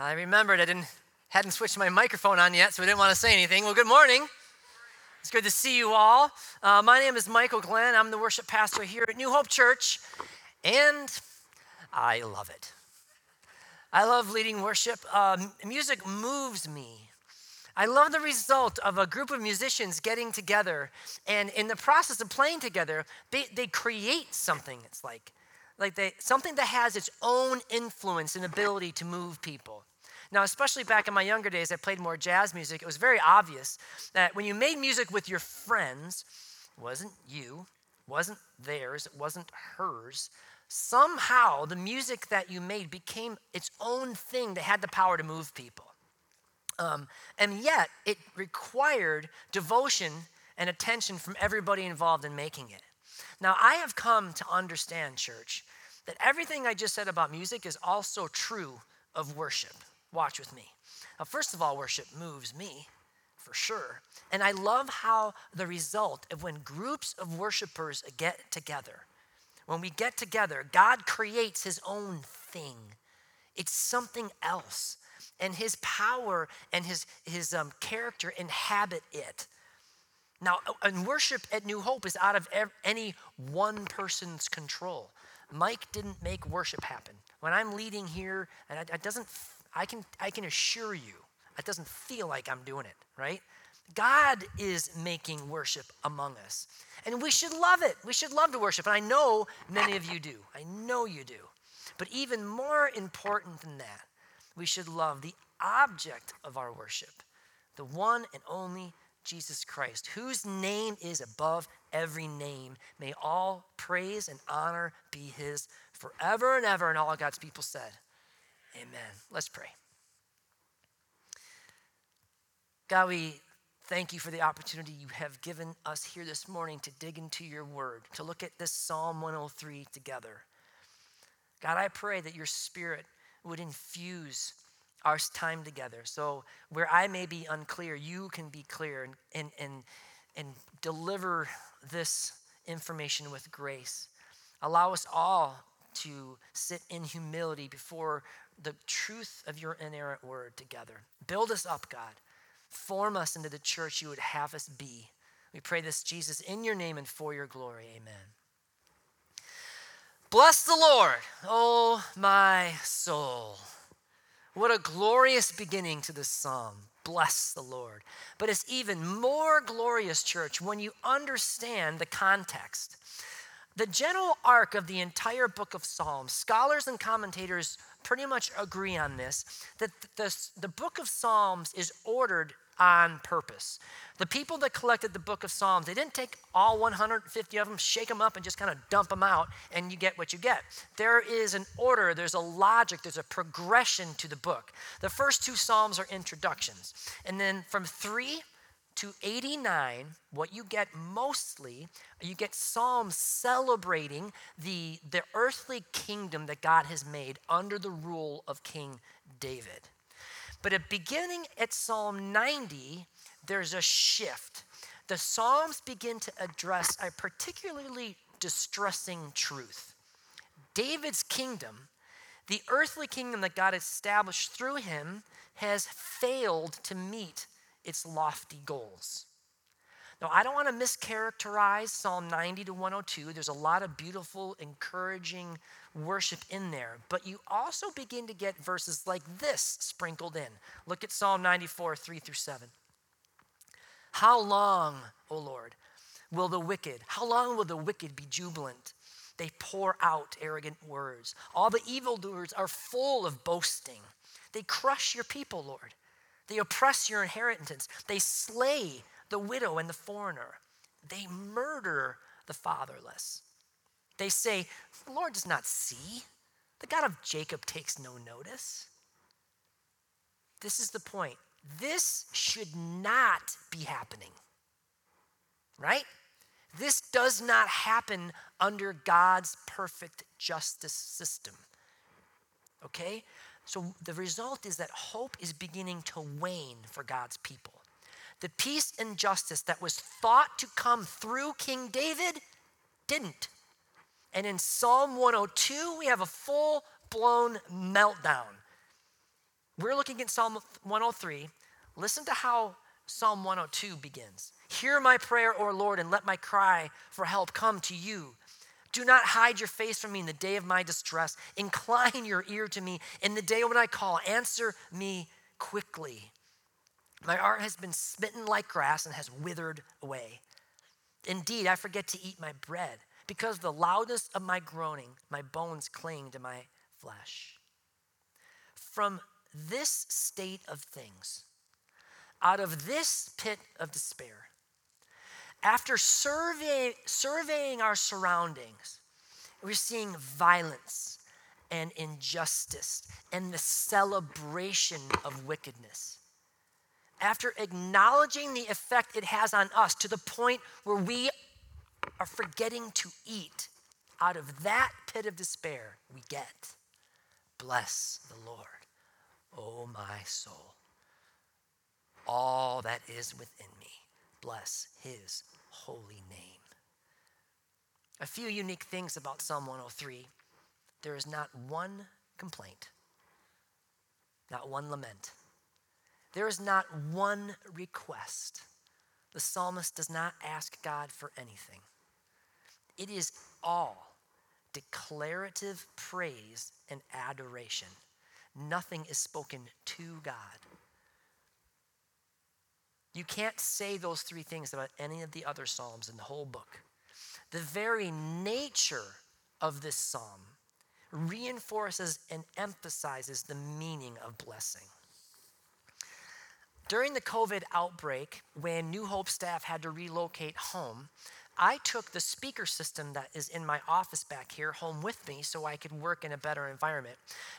I remembered I didn't hadn't switched my microphone on yet, so I didn't want to say anything. Well, good morning. It's good to see you all. Uh, my name is Michael Glenn. I'm the worship pastor here at New Hope Church, and I love it. I love leading worship. Um, music moves me. I love the result of a group of musicians getting together, and in the process of playing together, they, they create something. It's like, like they, something that has its own influence and ability to move people. Now, especially back in my younger days, I played more jazz music. It was very obvious that when you made music with your friends, wasn't you, wasn't theirs, it wasn't hers. Somehow, the music that you made became its own thing that had the power to move people. Um, and yet, it required devotion and attention from everybody involved in making it. Now, I have come to understand, church, that everything I just said about music is also true of worship. Watch with me. Now, first of all, worship moves me for sure. And I love how the result of when groups of worshipers get together, when we get together, God creates his own thing. It's something else. And his power and his, his um, character inhabit it. Now, and worship at New Hope is out of any one person's control. Mike didn't make worship happen. When I'm leading here, and it doesn't I can, I can assure you, it doesn't feel like I'm doing it, right? God is making worship among us. And we should love it. We should love to worship. And I know many of you do. I know you do. But even more important than that, we should love the object of our worship, the one and only Jesus Christ, whose name is above every name. May all praise and honor be his forever and ever. And all God's people said, Amen. Let's pray. God, we thank you for the opportunity you have given us here this morning to dig into your word, to look at this Psalm 103 together. God, I pray that your spirit would infuse our time together. So where I may be unclear, you can be clear and, and, and, and deliver this information with grace. Allow us all to sit in humility before the truth of your inerrant word together. Build us up, God. Form us into the church you would have us be. We pray this, Jesus, in your name and for your glory. Amen. Bless the Lord, oh my soul. What a glorious beginning to this psalm. Bless the Lord. But it's even more glorious, church, when you understand the context. The general arc of the entire book of Psalms, scholars and commentators pretty much agree on this that the, the book of Psalms is ordered on purpose. The people that collected the book of Psalms, they didn't take all 150 of them, shake them up, and just kind of dump them out, and you get what you get. There is an order, there's a logic, there's a progression to the book. The first two Psalms are introductions. And then from 3 to 89, what you get mostly, you get Psalms celebrating the, the earthly kingdom that God has made under the rule of King David. But at beginning at Psalm 90, there's a shift. The Psalms begin to address a particularly distressing truth. David's kingdom, the earthly kingdom that God established through him, has failed to meet its lofty goals. Now, I don't want to mischaracterize Psalm 90 to 102. There's a lot of beautiful, encouraging worship in there. But you also begin to get verses like this sprinkled in. Look at Psalm 94, 3 through 7. How long, O Lord, will the wicked, how long will the wicked be jubilant? They pour out arrogant words. All the evildoers are full of boasting. They crush your people, Lord. They oppress your inheritance. They slay the widow and the foreigner. They murder the fatherless. They say, The Lord does not see. The God of Jacob takes no notice. This is the point. This should not be happening, right? This does not happen under God's perfect justice system. Okay? So the result is that hope is beginning to wane for God's people. The peace and justice that was thought to come through King David didn't. And in Psalm 102, we have a full blown meltdown. we're looking at Psalm 103. Listen to how Psalm 102 begins. Hear my prayer, O Lord, and let my cry for help come to you. Do not hide your face from me in the day of my distress. Incline your ear to me in the day when I call. Answer me quickly. My heart has been smitten like grass and has withered away. Indeed, I forget to eat my bread because of the loudness of my groaning, my bones cling to my flesh. From this state of things, out of this pit of despair, after survey, surveying our surroundings, we're seeing violence and injustice and the celebration of wickedness. After acknowledging the effect it has on us to the point where we are forgetting to eat, out of that pit of despair, we get, Bless the Lord, O oh my soul. All that is within me, bless his holy name. A few unique things about Psalm 103 there is not one complaint, not one lament, there is not one request. The psalmist does not ask God for anything. It is all declarative praise and adoration. Nothing is spoken to God. You can't say those three things about any of the other Psalms in the whole book. The very nature of this psalm reinforces and emphasizes the meaning of blessing. During the COVID outbreak, when New Hope staff had to relocate home, I took the speaker system that is in my office back here home with me so I could work in a better environment.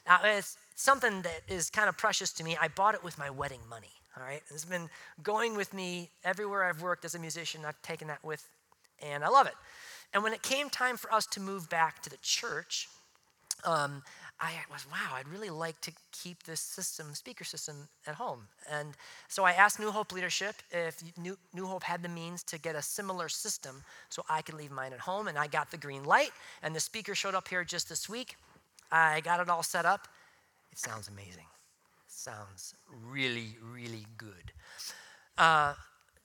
Now, it's something that is kind of precious to me. I bought it with my wedding money, all right? It's been going with me everywhere I've worked as a musician. I've taken that with, and I love it. And when it came time for us to move back to the church, um, I was, wow, I'd really like to keep this system, speaker system, at home. And so I asked New Hope leadership if New, New Hope had the means to get a similar system so I could leave mine at home. And I got the green light, and the speaker showed up here just this week. I got it all set up. It sounds amazing. Sounds really, really good. Uh,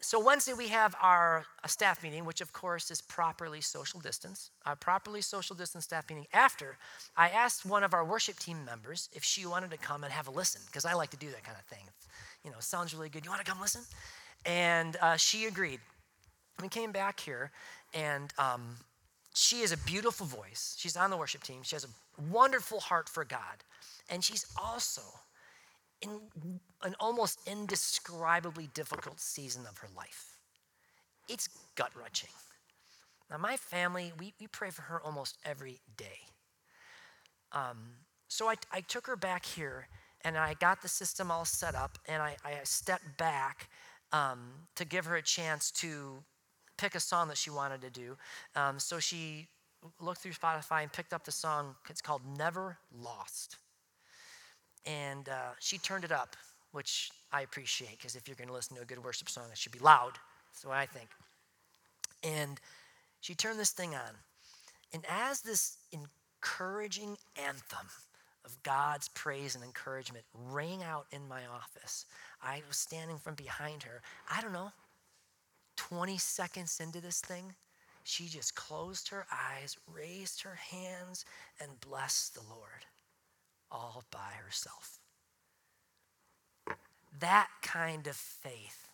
so Wednesday we have our staff meeting, which of course is properly social distance. Properly social distance staff meeting. After, I asked one of our worship team members if she wanted to come and have a listen, because I like to do that kind of thing. You know, sounds really good. You want to come listen? And uh, she agreed. We came back here, and um, she has a beautiful voice. She's on the worship team. She has a wonderful heart for God, and she's also in an almost indescribably difficult season of her life. It's gut wrenching. Now, my family, we, we pray for her almost every day. Um, so I, I took her back here and I got the system all set up and I, I stepped back um, to give her a chance to pick a song that she wanted to do. Um, so she looked through Spotify and picked up the song. It's called Never Lost and uh, she turned it up, which I appreciate because if you're going to listen to a good worship song, it should be loud. That's what I think. And she turned this thing on. And as this encouraging anthem of God's praise and encouragement rang out in my office, I was standing from behind her. I don't know, 20 seconds into this thing, she just closed her eyes, raised her hands, and blessed the Lord all by herself. That kind of faith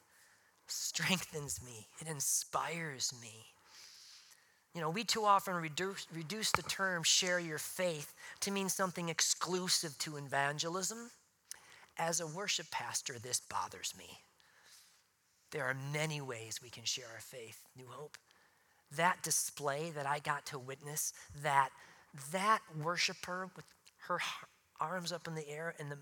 strengthens me, it inspires me. You know, we too often reduce, reduce the term share your faith to mean something exclusive to evangelism. As a worship pastor, this bothers me. There are many ways we can share our faith, New Hope. That display that I got to witness, that that worshiper with her arms up in the air in the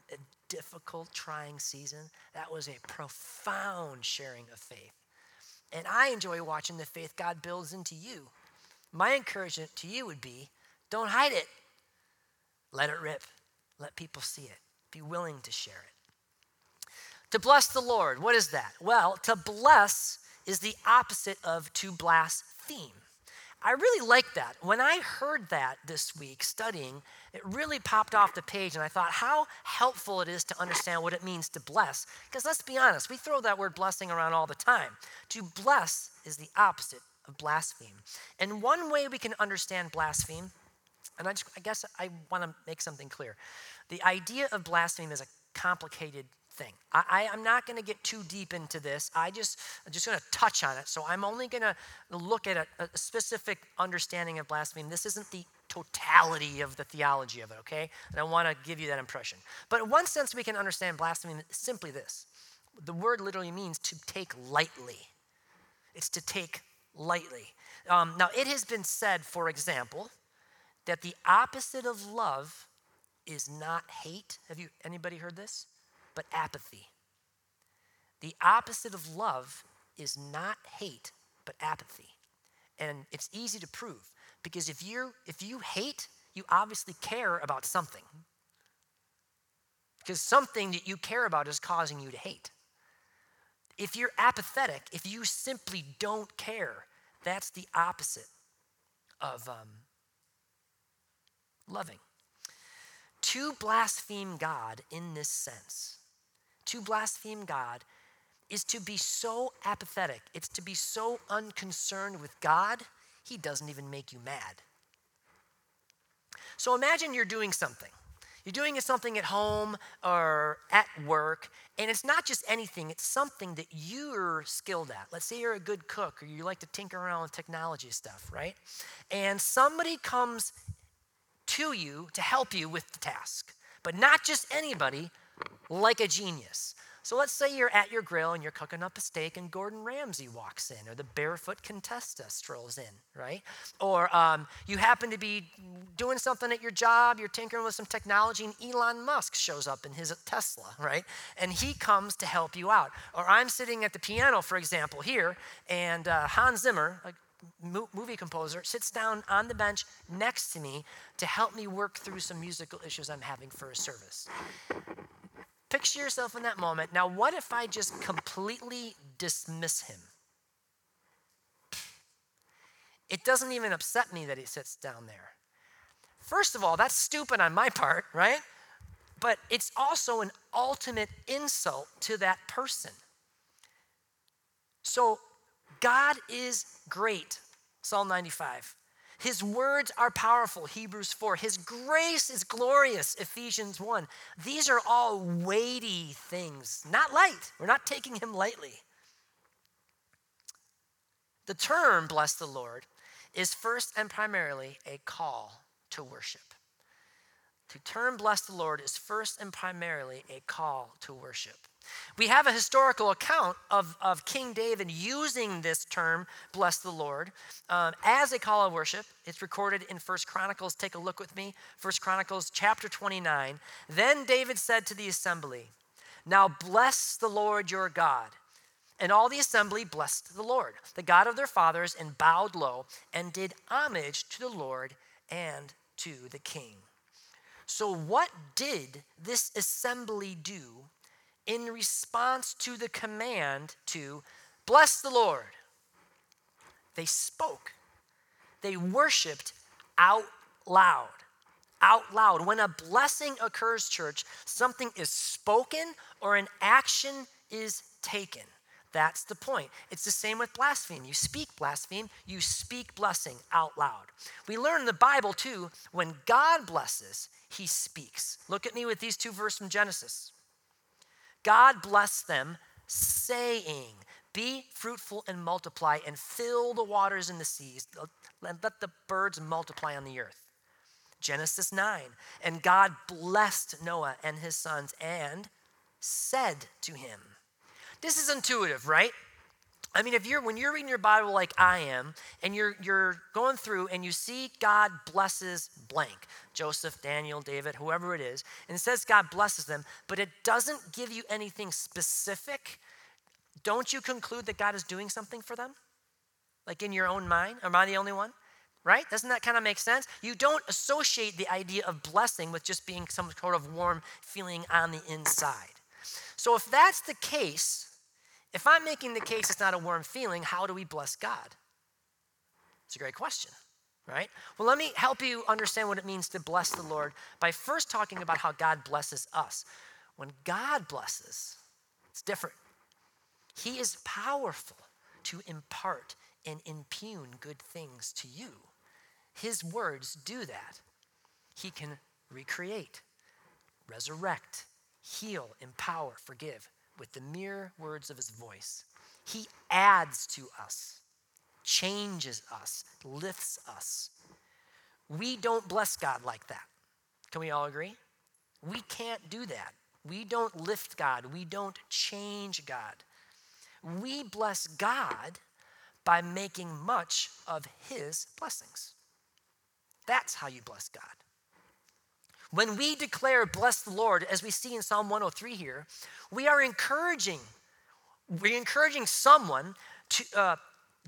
difficult, trying season, that was a profound sharing of faith. And I enjoy watching the faith God builds into you. My encouragement to you would be don't hide it, let it rip, let people see it, be willing to share it. To bless the Lord, what is that? Well, to bless is the opposite of to blaspheme. I really like that. When I heard that this week studying, it really popped off the page, and I thought how helpful it is to understand what it means to bless. Because let's be honest, we throw that word blessing around all the time. To bless is the opposite of blaspheme. And one way we can understand blaspheme, and I, just, I guess I want to make something clear the idea of blaspheme is a complicated thing. I, am not going to get too deep into this. I just, I'm just going to touch on it. So I'm only going to look at a, a, specific understanding of blasphemy. This isn't the totality of the theology of it, okay? And I want to give you that impression. But in one sense, we can understand blasphemy simply this the word literally means to take lightly. It's to take lightly. Um, now, it has been said, for example, that the opposite of love is not hate. Have you anybody heard this? But apathy. The opposite of love is not hate, but apathy. And it's easy to prove because if you if you hate, you obviously care about something. Because something that you care about is causing you to hate. If you're apathetic, if you simply don't care, that's the opposite of um, loving. To blaspheme God in this sense to blaspheme God is to be so apathetic, it's to be so unconcerned with God, He doesn't even make you mad. So imagine you're doing something. You're doing something at home or at work, and it's not just anything, it's something that you're skilled at. Let's say you're a good cook or you like to tinker around with technology stuff, right? And somebody comes to you to help you with the task, but not just anybody, like a genius. So let's say you're at your grill and you're cooking up a steak and Gordon Ramsay walks in, or the barefoot Contessa strolls in, right? Or um, you happen to be doing something at your job, you're tinkering with some technology, and Elon Musk shows up in his Tesla, right? And he comes to help you out. Or I'm sitting at the piano, for example, here, and uh, Hans Zimmer, movie composer, sits down on the bench next to me to help me work through some musical issues I'm having for a service. Picture yourself in that moment. Now, what if I just completely dismiss him? It doesn't even upset me that he sits down there. First of all, that's stupid on my part, right? But it's also an ultimate insult to that person. So, God is great, Psalm 95. His words are powerful, Hebrews 4. His grace is glorious, Ephesians 1. These are all weighty things, not light. We're not taking him lightly. The term, bless the Lord, is first and primarily a call to worship. To term bless the Lord is first and primarily a call to worship. We have a historical account of, of King David using this term, bless the Lord, um, as a call of worship. It's recorded in First Chronicles. Take a look with me. First Chronicles chapter 29. Then David said to the assembly, Now bless the Lord your God. And all the assembly blessed the Lord, the God of their fathers, and bowed low and did homage to the Lord and to the king. So, what did this assembly do in response to the command to bless the Lord. They spoke, they worshiped out loud. Out loud. When a blessing occurs, church, something is spoken or an action is taken. That's the point. It's the same with blaspheme. You speak blaspheme, you speak blessing out loud. We learn in the Bible too, when God blesses, he speaks. Look at me with these two verses from Genesis. God blessed them, saying, Be fruitful and multiply, and fill the waters in the seas, and let the birds multiply on the earth. Genesis 9. And God blessed Noah and his sons and said to him, This is intuitive, right? I mean, if you're when you're reading your Bible like I am, and you're you're going through and you see God blesses blank, Joseph, Daniel, David, whoever it is, and it says God blesses them, but it doesn't give you anything specific, don't you conclude that God is doing something for them? Like in your own mind? Am I the only one? Right? Doesn't that kind of make sense? You don't associate the idea of blessing with just being some sort of warm feeling on the inside. So if that's the case, if I'm making the case it's not a warm feeling, how do we bless God? It's a great question, right? Well, let me help you understand what it means to bless the Lord by first talking about how God blesses us. When God blesses, it's different. He is powerful to impart and impugn good things to you. His words do that. He can recreate, resurrect, heal, empower, forgive with the mere words of his voice. He adds to us, changes us, lifts us. We don't bless God like that. Can we all agree? We can't do that. We don't lift God. We don't change God. We bless God by making much of his blessings. That's how you bless God. When we declare, bless the Lord, as we see in Psalm 103 here, we are encouraging, we're encouraging someone to uh,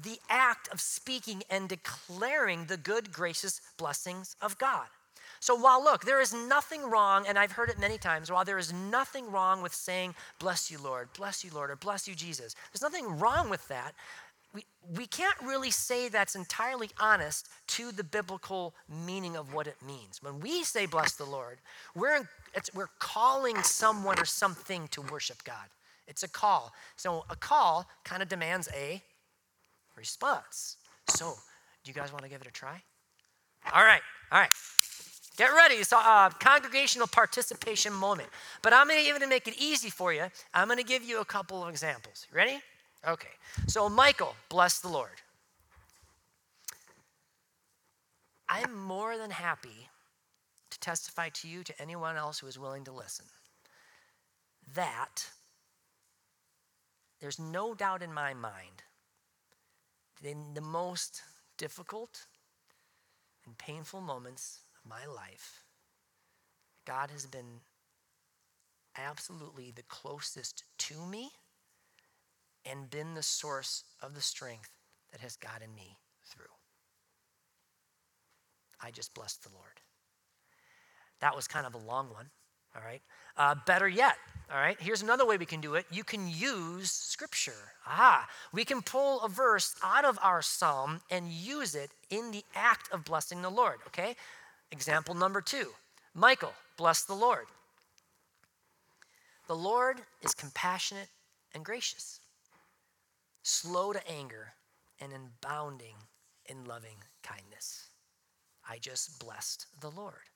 the act of speaking and declaring the good, gracious blessings of God. So while, look, there is nothing wrong, and I've heard it many times, while there is nothing wrong with saying, bless you, Lord, bless you, Lord, or bless you, Jesus, there's nothing wrong with that we, we can't really say that's entirely honest to the biblical meaning of what it means. When we say bless the Lord, we're, we're calling someone or something to worship God. It's a call. So a call kind of demands a response. So, do you guys want to give it a try? All right, all right. Get ready. It's a congregational participation moment. But I'm going to even make it easy for you. I'm going to give you a couple of examples. Ready? Okay. So, Michael, bless the Lord. I'm more than happy to testify to you, to anyone else who is willing to listen, that there's no doubt in my mind that in the most difficult and painful moments of my life, God has been absolutely the closest to me and been the source of the strength that has gotten me through. I just blessed the Lord. That was kind of a long one, all right? Uh, better yet, all right, here's another way we can do it. You can use scripture. Aha, we can pull a verse out of our psalm and use it in the act of blessing the Lord, okay? Example number two Michael, bless the Lord. The Lord is compassionate and gracious slow to anger, and abounding in loving kindness. I just blessed the Lord.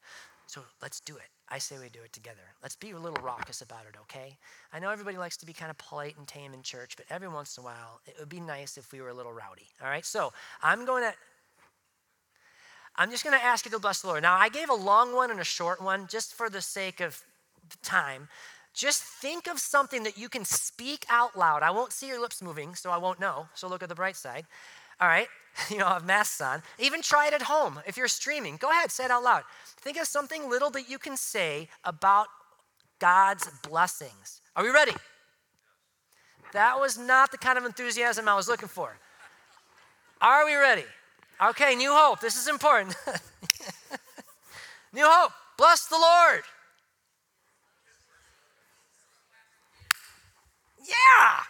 So let's do it. I say we do it together. Let's be a little raucous about it, okay? I know everybody likes to be kind of polite and tame in church, but every once in a while, it would be nice if we were a little rowdy, all right? So I'm going to. I'm just going to ask you to bless the Lord. Now, I gave a long one and a short one just for the sake of time. Just think of something that you can speak out loud. I won't see your lips moving, so I won't know. So look at the bright side. All right, you know, have masks on. Even try it at home. If you're streaming, go ahead, say it out loud. Think of something little that you can say about God's blessings. Are we ready? That was not the kind of enthusiasm I was looking for. Are we ready? Okay, New Hope. This is important. New Hope. Bless the Lord. Yeah,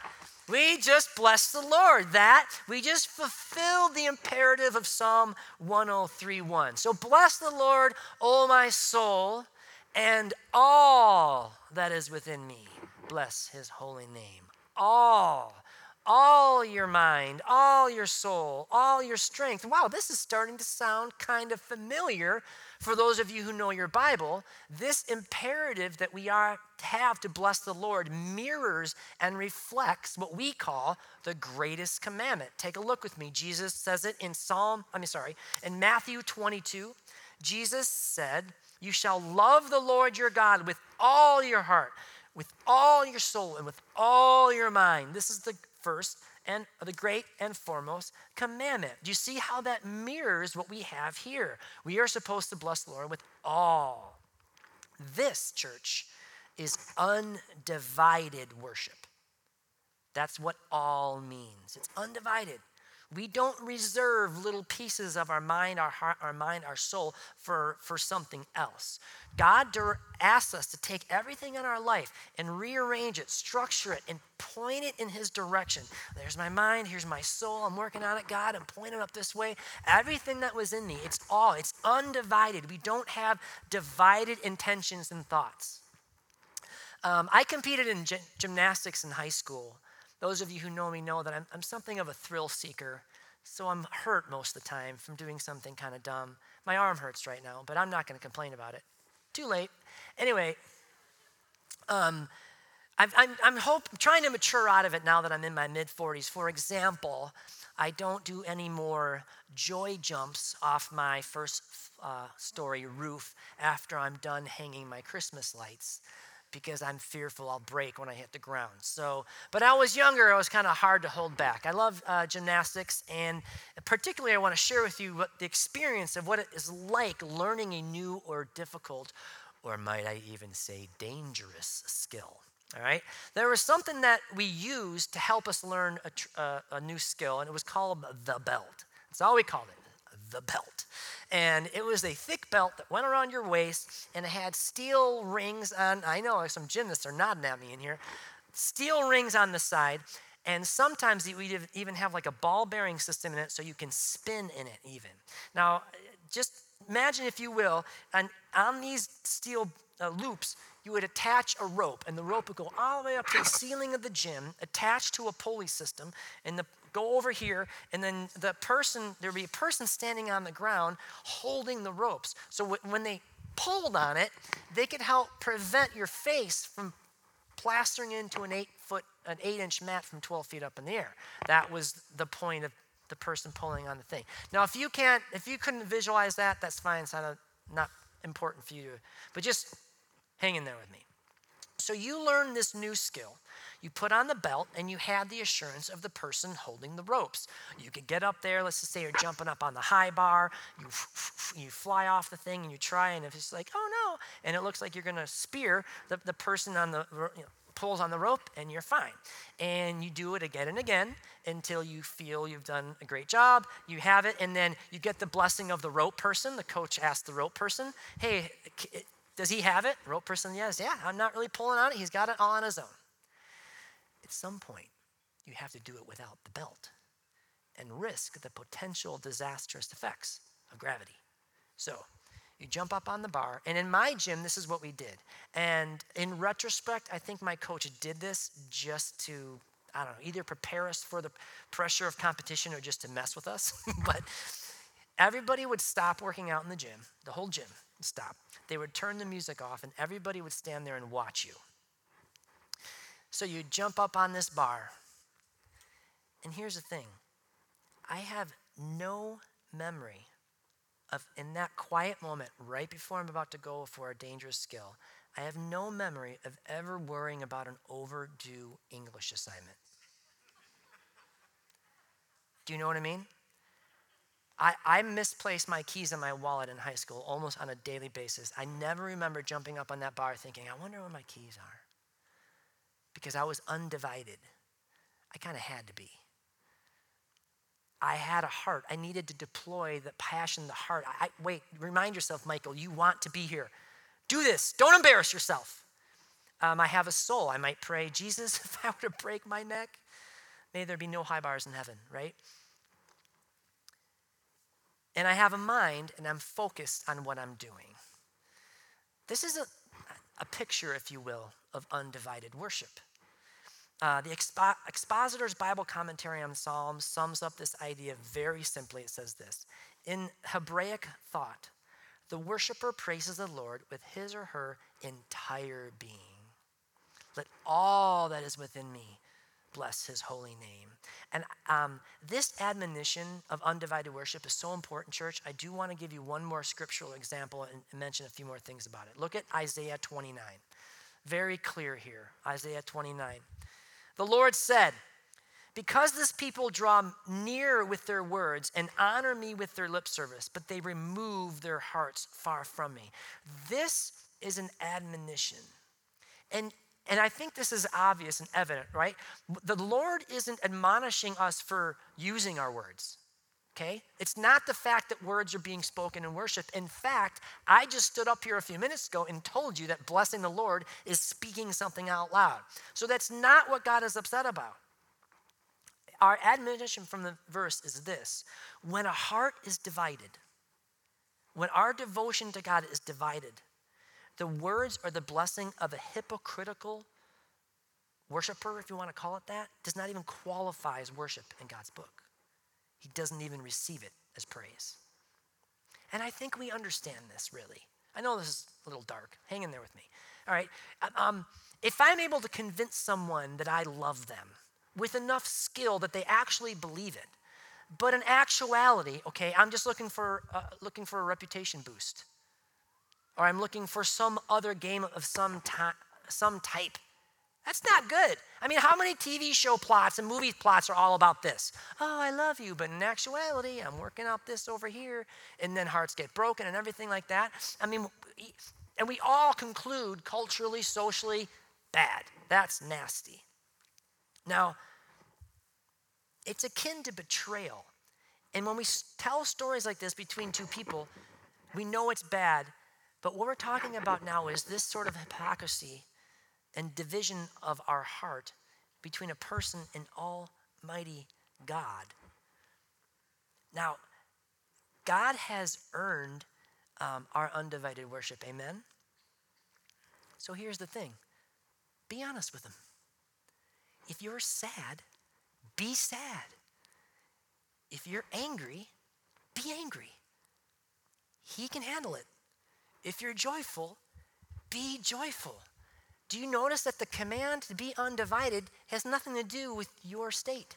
we just bless the Lord. That we just fulfilled the imperative of Psalm 1031. So bless the Lord, O my soul, and all that is within me. Bless his holy name. All all your mind, all your soul, all your strength. Wow, this is starting to sound kind of familiar for those of you who know your Bible, this imperative that we are have to bless the Lord mirrors and reflects what we call the greatest commandment. Take a look with me. Jesus says it in Psalm, I mean sorry, in Matthew 22. Jesus said, "You shall love the Lord your God with all your heart, with all your soul, and with all your mind." This is the first and the great and foremost commandment. Do you see how that mirrors what we have here? We are supposed to bless the Lord with all. This church is undivided worship. That's what all means. It's undivided. We don't reserve little pieces of our mind, our heart, our mind, our soul for, for something else. God asks us to take everything in our life and rearrange it, structure it, and point it in His direction. There's my mind, here's my soul, I'm working on it, God, I'm pointing up this way. Everything that was in me, it's all, it's undivided. We don't have divided intentions and thoughts. Um, I competed in gy- gymnastics in high school. Those of you who know me know that I'm, I'm something of a thrill seeker. So I'm hurt most of the time from doing something kind of dumb. My arm hurts right now, but I'm not going to complain about it. Too late. Anyway, um, I'm hope, trying to mature out of it now that I'm in my mid 40s. For example, I don't do any more joy jumps off my first uh, story roof after I'm done hanging my Christmas lights because I'm fearful I'll break when I hit the ground. So, but I was younger, it was kind of hard to hold back. I love uh, gymnastics, and particularly, I want to share with you what the experience of what it is like learning a new or difficult, or might I even say dangerous skill. All right? There was something that we used to help us learn a, uh, a new skill, and it was called the belt. That's all we called it the belt. And it was a thick belt that went around your waist and it had steel rings on. I know some gymnasts are nodding at me in here. Steel rings on the side. And sometimes we even have like a ball bearing system in it so you can spin in it even. Now, just imagine, if you will, on, on these steel uh, loops, you would attach a rope, and the rope would go all the way up to the ceiling of the gym, attached to a pulley system, and the go over here, and then the person, there'd be a person standing on the ground holding the ropes. So w- when they pulled on it, they could help prevent your face from plastering into an eight foot, an eight inch mat from 12 feet up in the air. That was the point of the person pulling on the thing. Now, if you can't, if you couldn't visualize that, that's fine. It's not, a, not important for you, but just hang in there with me. So you learn this new skill. You put on the belt and you had the assurance of the person holding the ropes. You could get up there, let's just say you're jumping up on the high bar, you, you fly off the thing and you try, and if it's like, oh no, and it looks like you're gonna spear the, the person on the, you know, pulls on the rope and you're fine. And you do it again and again until you feel you've done a great job. You have it, and then you get the blessing of the rope person. The coach asks the rope person, hey, does he have it? Rope person, yes. Yeah, I'm not really pulling on it. He's got it all on his own. At some point, you have to do it without the belt and risk the potential disastrous effects of gravity. So, you jump up on the bar, and in my gym, this is what we did. And in retrospect, I think my coach did this just to, I don't know, either prepare us for the pressure of competition or just to mess with us. but everybody would stop working out in the gym, the whole gym stop. They would turn the music off, and everybody would stand there and watch you. So you jump up on this bar. And here's the thing I have no memory of, in that quiet moment, right before I'm about to go for a dangerous skill, I have no memory of ever worrying about an overdue English assignment. Do you know what I mean? I, I misplaced my keys in my wallet in high school almost on a daily basis. I never remember jumping up on that bar thinking, I wonder where my keys are because I was undivided. I kind of had to be. I had a heart. I needed to deploy the passion, the heart. I, wait, remind yourself, Michael, you want to be here. Do this. Don't embarrass yourself. Um, I have a soul. I might pray, Jesus, if I were to break my neck, may there be no high bars in heaven, right? And I have a mind and I'm focused on what I'm doing. This is a, a picture, if you will, of undivided worship. Uh, the expo- expositor's Bible commentary on Psalms sums up this idea very simply. It says this In Hebraic thought, the worshiper praises the Lord with his or her entire being. Let all that is within me bless his holy name. And um, this admonition of undivided worship is so important, church. I do want to give you one more scriptural example and mention a few more things about it. Look at Isaiah 29. Very clear here. Isaiah 29. The Lord said, Because this people draw near with their words and honor me with their lip service, but they remove their hearts far from me. This is an admonition. And and I think this is obvious and evident, right? The Lord isn't admonishing us for using our words. Okay? It's not the fact that words are being spoken in worship. In fact, I just stood up here a few minutes ago and told you that blessing the Lord is speaking something out loud. So that's not what God is upset about. Our admonition from the verse is this when a heart is divided, when our devotion to God is divided, the words or the blessing of a hypocritical worshiper, if you want to call it that, does not even qualify as worship in God's book. He doesn't even receive it as praise. And I think we understand this really. I know this is a little dark. Hang in there with me. All right. Um, if I'm able to convince someone that I love them with enough skill that they actually believe it, but in actuality, okay, I'm just looking for uh, looking for a reputation boost, or I'm looking for some other game of some type, some type that's not good. I mean, how many TV show plots and movie plots are all about this? Oh, I love you, but in actuality, I'm working out this over here, and then hearts get broken and everything like that. I mean, and we all conclude culturally, socially, bad. That's nasty. Now, it's akin to betrayal. And when we tell stories like this between two people, we know it's bad. But what we're talking about now is this sort of hypocrisy and division of our heart between a person and Almighty God. Now, God has earned um, our undivided worship. Amen? So here's the thing be honest with Him. If you're sad, be sad. If you're angry, be angry. He can handle it. If you're joyful, be joyful. Do you notice that the command to be undivided has nothing to do with your state?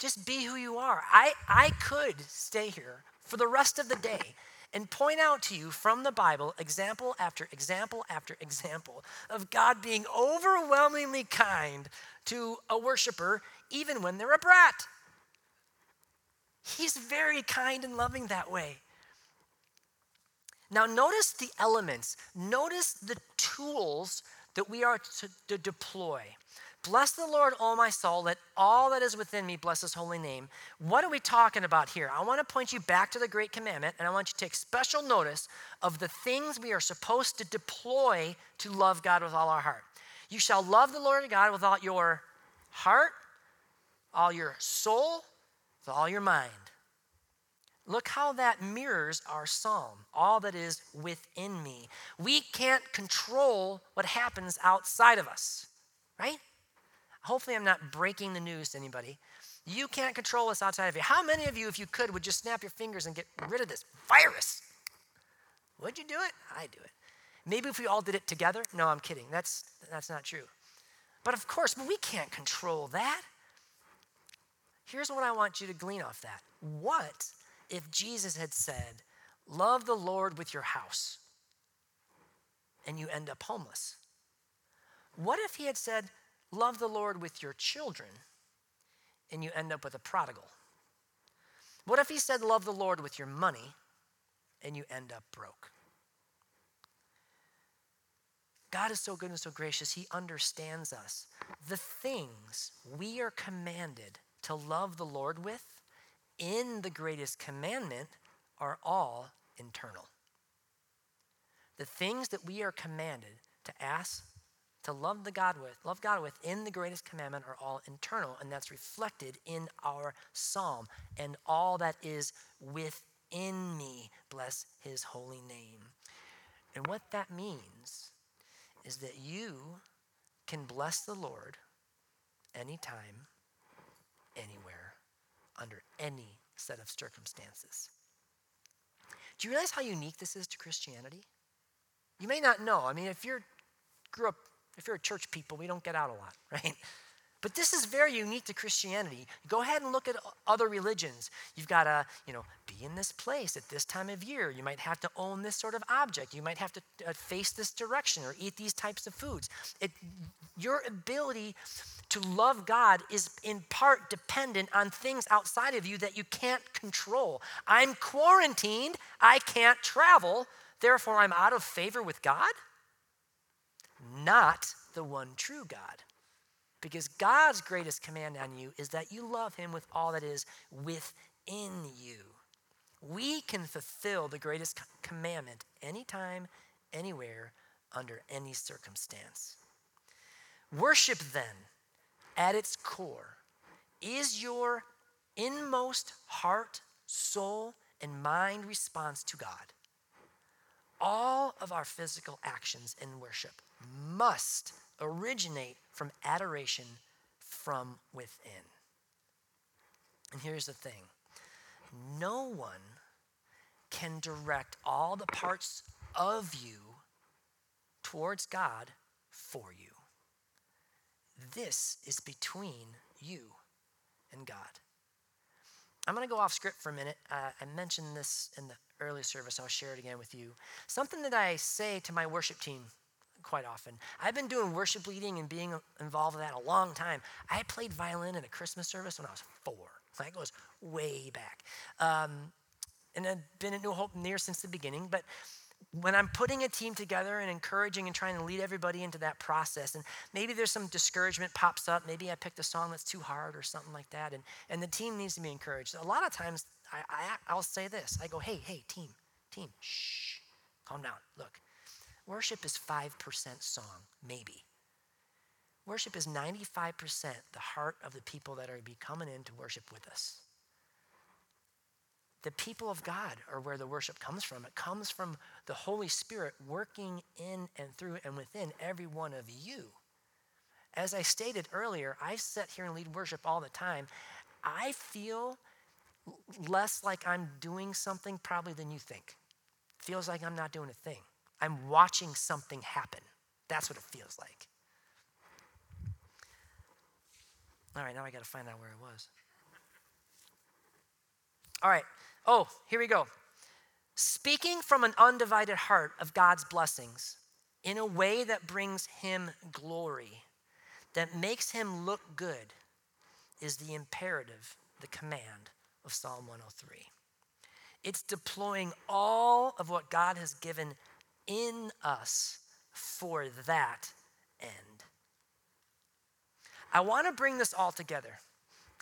Just be who you are. I, I could stay here for the rest of the day and point out to you from the Bible example after example after example of God being overwhelmingly kind to a worshiper, even when they're a brat. He's very kind and loving that way. Now, notice the elements, notice the tools that we are to, to, deploy. Bless the Lord, all my soul, let all that is within me bless his holy name. What are we talking about here? I want to point you back to the great commandment, and I want you to take special notice of the things we are supposed to deploy to love God with all our heart. You shall love the Lord God with all your heart, all your soul, with all your mind. Look how that mirrors our psalm, all that is within me. We can't control what happens outside of us, right? Hopefully, I'm not breaking the news to anybody. You can't control what's outside of you. How many of you, if you could, would just snap your fingers and get rid of this virus? Would you do it? I do it. Maybe if we all did it together? No, I'm kidding. That's, that's not true. But of course, we can't control that. Here's what I want you to glean off that. What if Jesus had said, Love the Lord with your house, and you end up homeless? What if he had said, Love the Lord with your children, and you end up with a prodigal? What if he said, Love the Lord with your money, and you end up broke? God is so good and so gracious, He understands us. The things we are commanded to love the Lord with in the greatest commandment are all internal. The things that we are commanded to ask to love the God with, love God with in the greatest commandment are all internal, and that's reflected in our psalm. And all that is within me, bless his holy name. And what that means is that you can bless the Lord anytime, anywhere under any set of circumstances. Do you realize how unique this is to Christianity? You may not know. I mean, if you're grew up, if you're a church people, we don't get out a lot, right? But this is very unique to Christianity. Go ahead and look at other religions. You've got to, you know, be in this place at this time of year. You might have to own this sort of object. You might have to uh, face this direction or eat these types of foods. It, your ability to love God is in part dependent on things outside of you that you can't control. I'm quarantined, I can't travel, therefore I'm out of favor with God? Not the one true God. Because God's greatest command on you is that you love Him with all that is within you. We can fulfill the greatest commandment anytime, anywhere, under any circumstance. Worship, then, at its core, is your inmost heart, soul, and mind response to God. All of our physical actions in worship must originate from adoration from within. And here's the thing no one can direct all the parts of you towards God for you. This is between you and God. I'm going to go off script for a minute. Uh, I mentioned this in the early service. I'll share it again with you. Something that I say to my worship team quite often. I've been doing worship leading and being involved with that a long time. I played violin in a Christmas service when I was four. That goes way back. Um, and I've been at New Hope near since the beginning. But when I'm putting a team together and encouraging and trying to lead everybody into that process, and maybe there's some discouragement pops up, maybe I picked a song that's too hard or something like that, and, and the team needs to be encouraged. A lot of times I, I, I'll say this I go, hey, hey, team, team, shh, calm down. Look, worship is 5% song, maybe. Worship is 95% the heart of the people that are be coming in to worship with us. The people of God are where the worship comes from. It comes from the Holy Spirit working in and through and within every one of you. As I stated earlier, I sit here and lead worship all the time. I feel less like I'm doing something probably than you think. It feels like I'm not doing a thing. I'm watching something happen. That's what it feels like. All right, now I got to find out where I was. All right, Oh, here we go. Speaking from an undivided heart of God's blessings in a way that brings him glory, that makes him look good, is the imperative, the command of Psalm 103. It's deploying all of what God has given in us for that end. I want to bring this all together.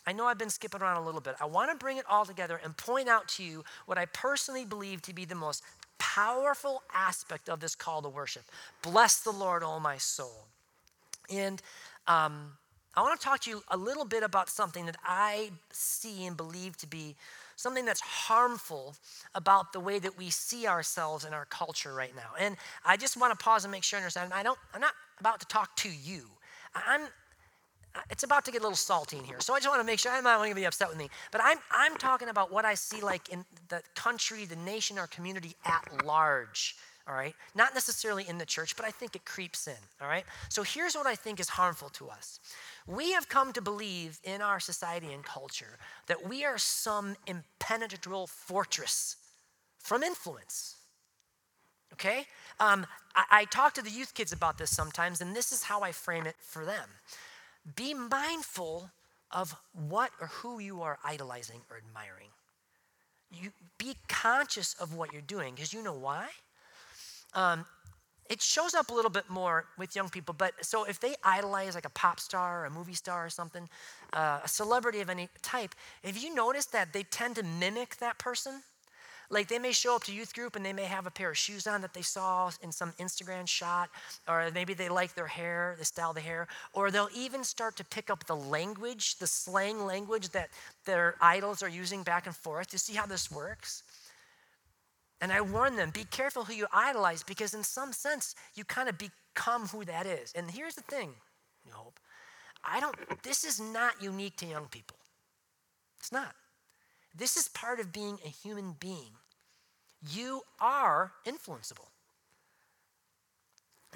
I know I've been skipping around a little bit. I want to bring it all together and point out to you what I personally believe to be the most powerful aspect of this call to worship. Bless the Lord, all my soul. And um, I want to talk to you a little bit about something that I see and believe to be something that's harmful about the way that we see ourselves in our culture right now. And I just want to pause and make sure I understand. I don't, I'm not about to talk to you. I'm, it's about to get a little salty in here. So I just want to make sure I'm not going to be upset with me. But I'm, I'm talking about what I see like in the country, the nation, our community at large. All right? Not necessarily in the church, but I think it creeps in. All right? So here's what I think is harmful to us. We have come to believe in our society and culture that we are some impenetrable fortress from influence. Okay? Um, I, I talk to the youth kids about this sometimes, and this is how I frame it for them be mindful of what or who you are idolizing or admiring. You be conscious of what you're doing because you know why. Um, it shows up a little bit more with young people, but so if they idolize like a pop star or a movie star or something, uh, a celebrity of any type, if you notice that they tend to mimic that person, like they may show up to youth group and they may have a pair of shoes on that they saw in some Instagram shot, or maybe they like their hair, the style of the hair, or they'll even start to pick up the language, the slang language that their idols are using back and forth. You see how this works? And I warn them be careful who you idolize because, in some sense, you kind of become who that is. And here's the thing, New Hope. I don't, this is not unique to young people. It's not. This is part of being a human being. You are influenceable.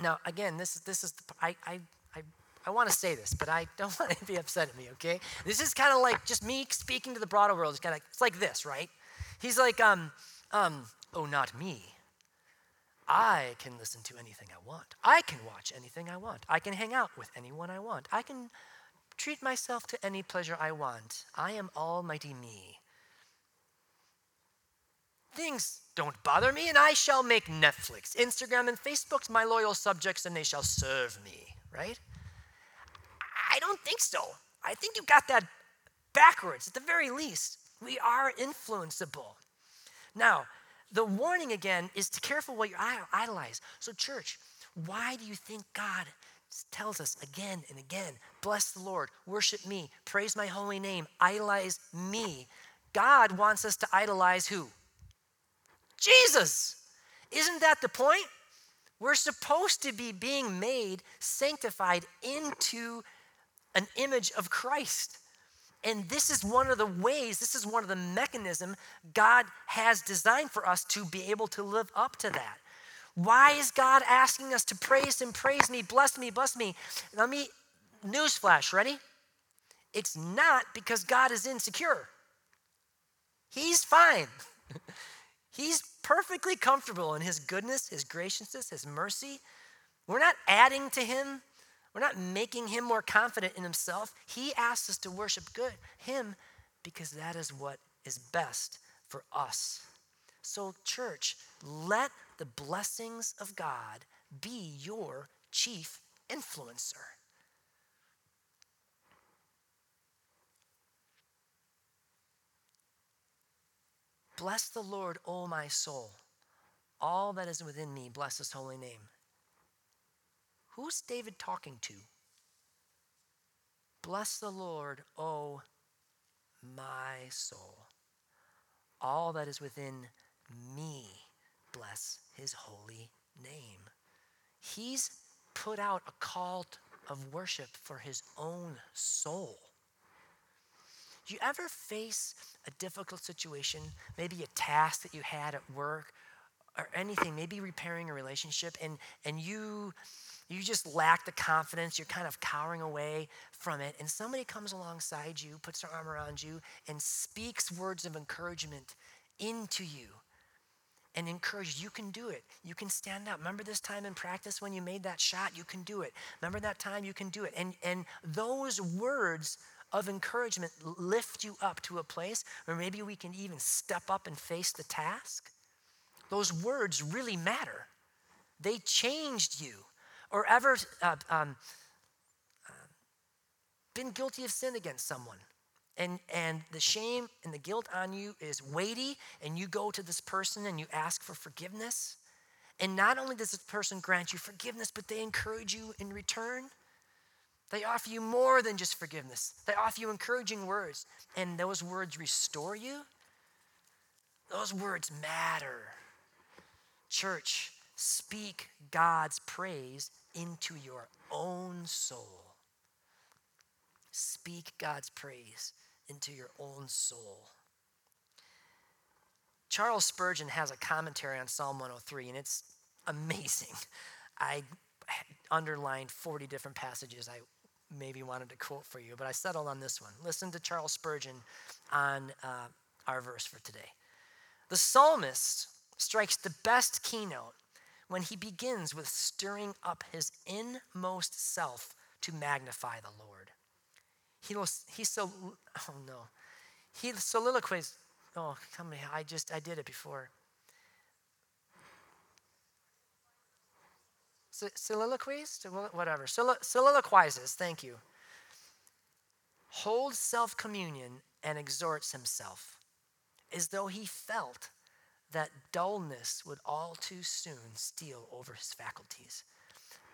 Now, again, this is this is the, I I I, I want to say this, but I don't want to be upset at me. Okay, this is kind of like just me speaking to the broader world. It's kind of it's like this, right? He's like, um, um, oh, not me. I can listen to anything I want. I can watch anything I want. I can hang out with anyone I want. I can treat myself to any pleasure I want. I am almighty me. Things don't bother me, and I shall make Netflix, Instagram, and Facebook my loyal subjects, and they shall serve me, right? I don't think so. I think you've got that backwards at the very least. We are influenceable. Now, the warning again is to careful what you idolize. So, church, why do you think God tells us again and again bless the Lord, worship me, praise my holy name, idolize me? God wants us to idolize who? Jesus. Isn't that the point? We're supposed to be being made sanctified into an image of Christ. And this is one of the ways, this is one of the mechanism God has designed for us to be able to live up to that. Why is God asking us to praise Him, praise me, bless me, bless me? Let me, newsflash, ready? It's not because God is insecure. He's fine. He's perfectly comfortable in His goodness, His graciousness, His mercy. We're not adding to Him, we're not making Him more confident in Himself. He asks us to worship good, Him because that is what is best for us. So, church, let the blessings of God be your chief influencer. Bless the Lord, O my soul. All that is within me, bless his holy name. Who's David talking to? Bless the Lord, O my soul. All that is within me, bless his holy name. He's put out a call of worship for his own soul. Do you ever face a difficult situation, maybe a task that you had at work or anything, maybe repairing a relationship, and, and you you just lack the confidence, you're kind of cowering away from it, and somebody comes alongside you, puts their arm around you, and speaks words of encouragement into you and encourage you can do it. You can stand up. Remember this time in practice when you made that shot? You can do it. Remember that time? You can do it. And, and those words of encouragement lift you up to a place where maybe we can even step up and face the task. Those words really matter. They changed you. Or ever uh, um, uh, been guilty of sin against someone and, and the shame and the guilt on you is weighty, and you go to this person and you ask for forgiveness. And not only does this person grant you forgiveness, but they encourage you in return. They offer you more than just forgiveness, they offer you encouraging words, and those words restore you. Those words matter. Church, speak God's praise into your own soul. Speak God's praise into your own soul. Charles Spurgeon has a commentary on Psalm 103, and it's amazing. I underlined 40 different passages I maybe wanted to quote for you, but I settled on this one. Listen to Charles Spurgeon on uh, our verse for today. The psalmist strikes the best keynote when he begins with stirring up his inmost self to magnify the Lord. He he so, oh no. He soliloquized, oh, come I just, I did it before. Soliloquies? Whatever. Soliloquizes, thank you. Holds self communion and exhorts himself as though he felt that dullness would all too soon steal over his faculties,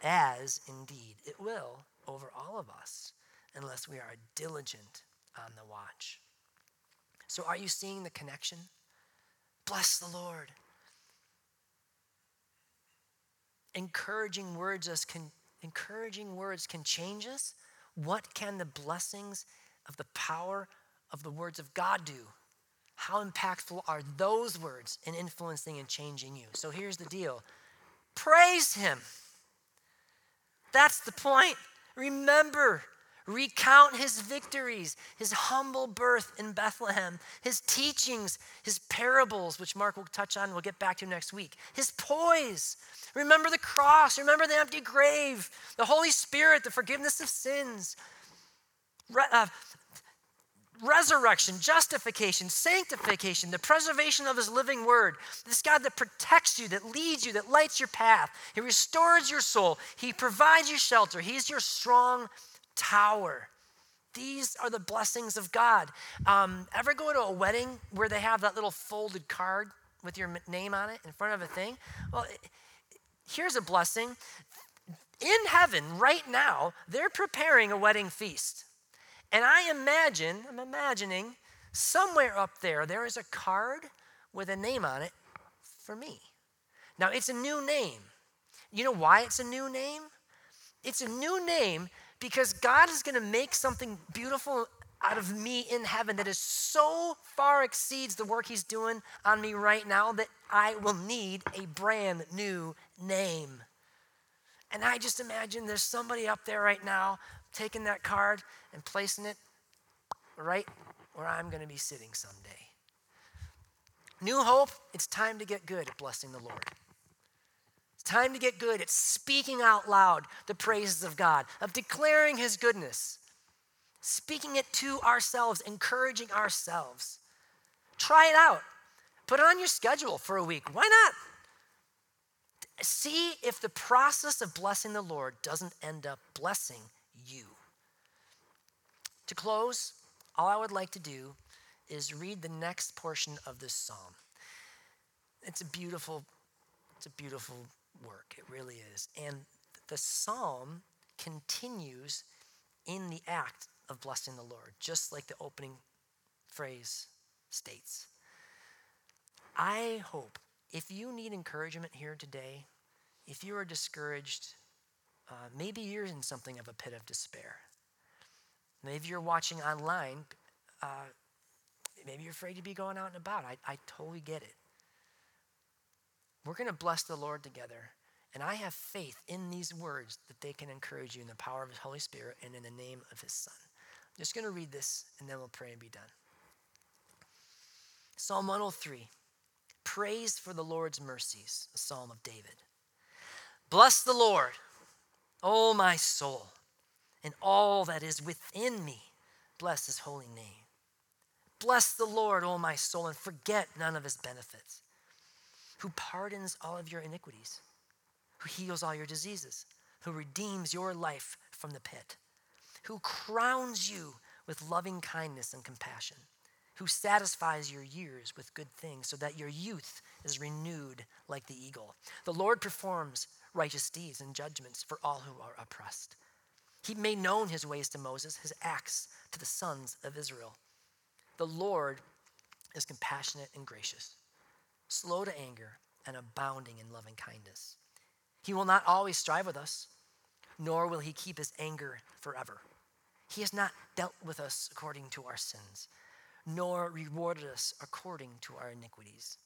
as indeed it will over all of us unless we are diligent on the watch. So, are you seeing the connection? Bless the Lord. Encouraging words us can encouraging words can change us. What can the blessings of the power of the words of God do? How impactful are those words in influencing and changing you? So here's the deal praise Him. That's the point. Remember, Recount his victories, his humble birth in Bethlehem, his teachings, his parables, which Mark will touch on, we'll get back to next week, his poise. Remember the cross, remember the empty grave, the Holy Spirit, the forgiveness of sins, Re- uh, resurrection, justification, sanctification, the preservation of his living word. This God that protects you, that leads you, that lights your path. He restores your soul, he provides you shelter, he's your strong tower. These are the blessings of God. Um, ever go to a wedding where they have that little folded card with your name on it in front of a thing? Well, here's a blessing. In heaven, right now, they're preparing a wedding feast. And I imagine, I'm imagining, somewhere up there, there is a card with a name on it for me. Now, it's a new name. You know why it's a new name? It's a new name because God is going to make something beautiful out of me in heaven that is so far exceeds the work he's doing on me right now that I will need a brand new name. And I just imagine there's somebody up there right now taking that card and placing it right where I'm going to be sitting someday. New hope, it's time to get good at blessing the Lord. It's time to get good at speaking out loud the praises of God, of declaring His goodness, speaking it to ourselves, encouraging ourselves. Try it out. Put it on your schedule for a week. Why not? See if the process of blessing the Lord doesn't end up blessing you. To close, all I would like to do is read the next portion of this psalm. It's a beautiful, it's a beautiful work. It really is. And the psalm continues in the act of blessing the Lord, just like the opening phrase states. I hope if you need encouragement here today, if you are discouraged, uh, maybe you're in something of a pit of despair. Maybe you're watching online, uh, maybe you're afraid to be going out and about. I, I totally get it. We're going to bless the Lord together. And I have faith in these words that they can encourage you in the power of His Holy Spirit and in the name of His Son. I'm just going to read this and then we'll pray and be done. Psalm 103 Praise for the Lord's mercies, a psalm of David. Bless the Lord, O my soul, and all that is within me. Bless His holy name. Bless the Lord, O my soul, and forget none of His benefits who pardons all of your iniquities, who heals all your diseases, who redeems your life from the pit, who crowns you with loving kindness and compassion, who satisfies your years with good things so that your youth is renewed like the eagle. The Lord performs righteous deeds and judgments for all who are oppressed. He made known his ways to Moses, his acts to the sons of Israel. The Lord is compassionate and gracious slow to anger, and abounding in loving kindness. He will not always strive with us, nor will he keep his anger forever. He has not dealt with us according to our sins, nor rewarded us according to our iniquities.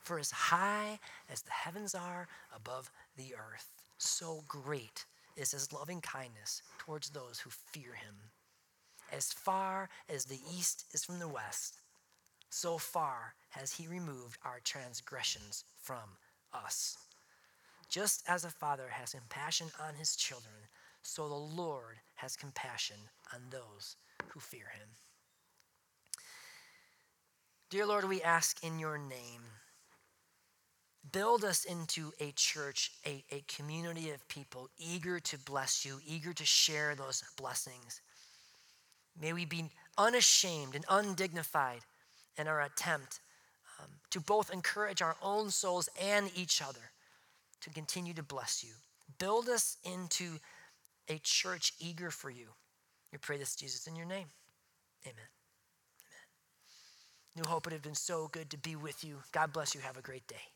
For as high as the heavens are above the earth, so great is his loving kindness towards those who fear him. As far as the east is from the west, so far has he removed our transgressions from us. Just as a father has compassion on his children, so the Lord has compassion on those who fear him. Dear Lord, we ask in your name, build us into a church, a, a community of people eager to bless you, eager to share those blessings. May we be unashamed and undignified in our attempt um, to both encourage our own souls and each other to continue to bless you. Build us into a church eager for you. We pray this, Jesus, in your name. Amen. Amen. New Hope, it has been so good to be with you. God bless you. Have a great day.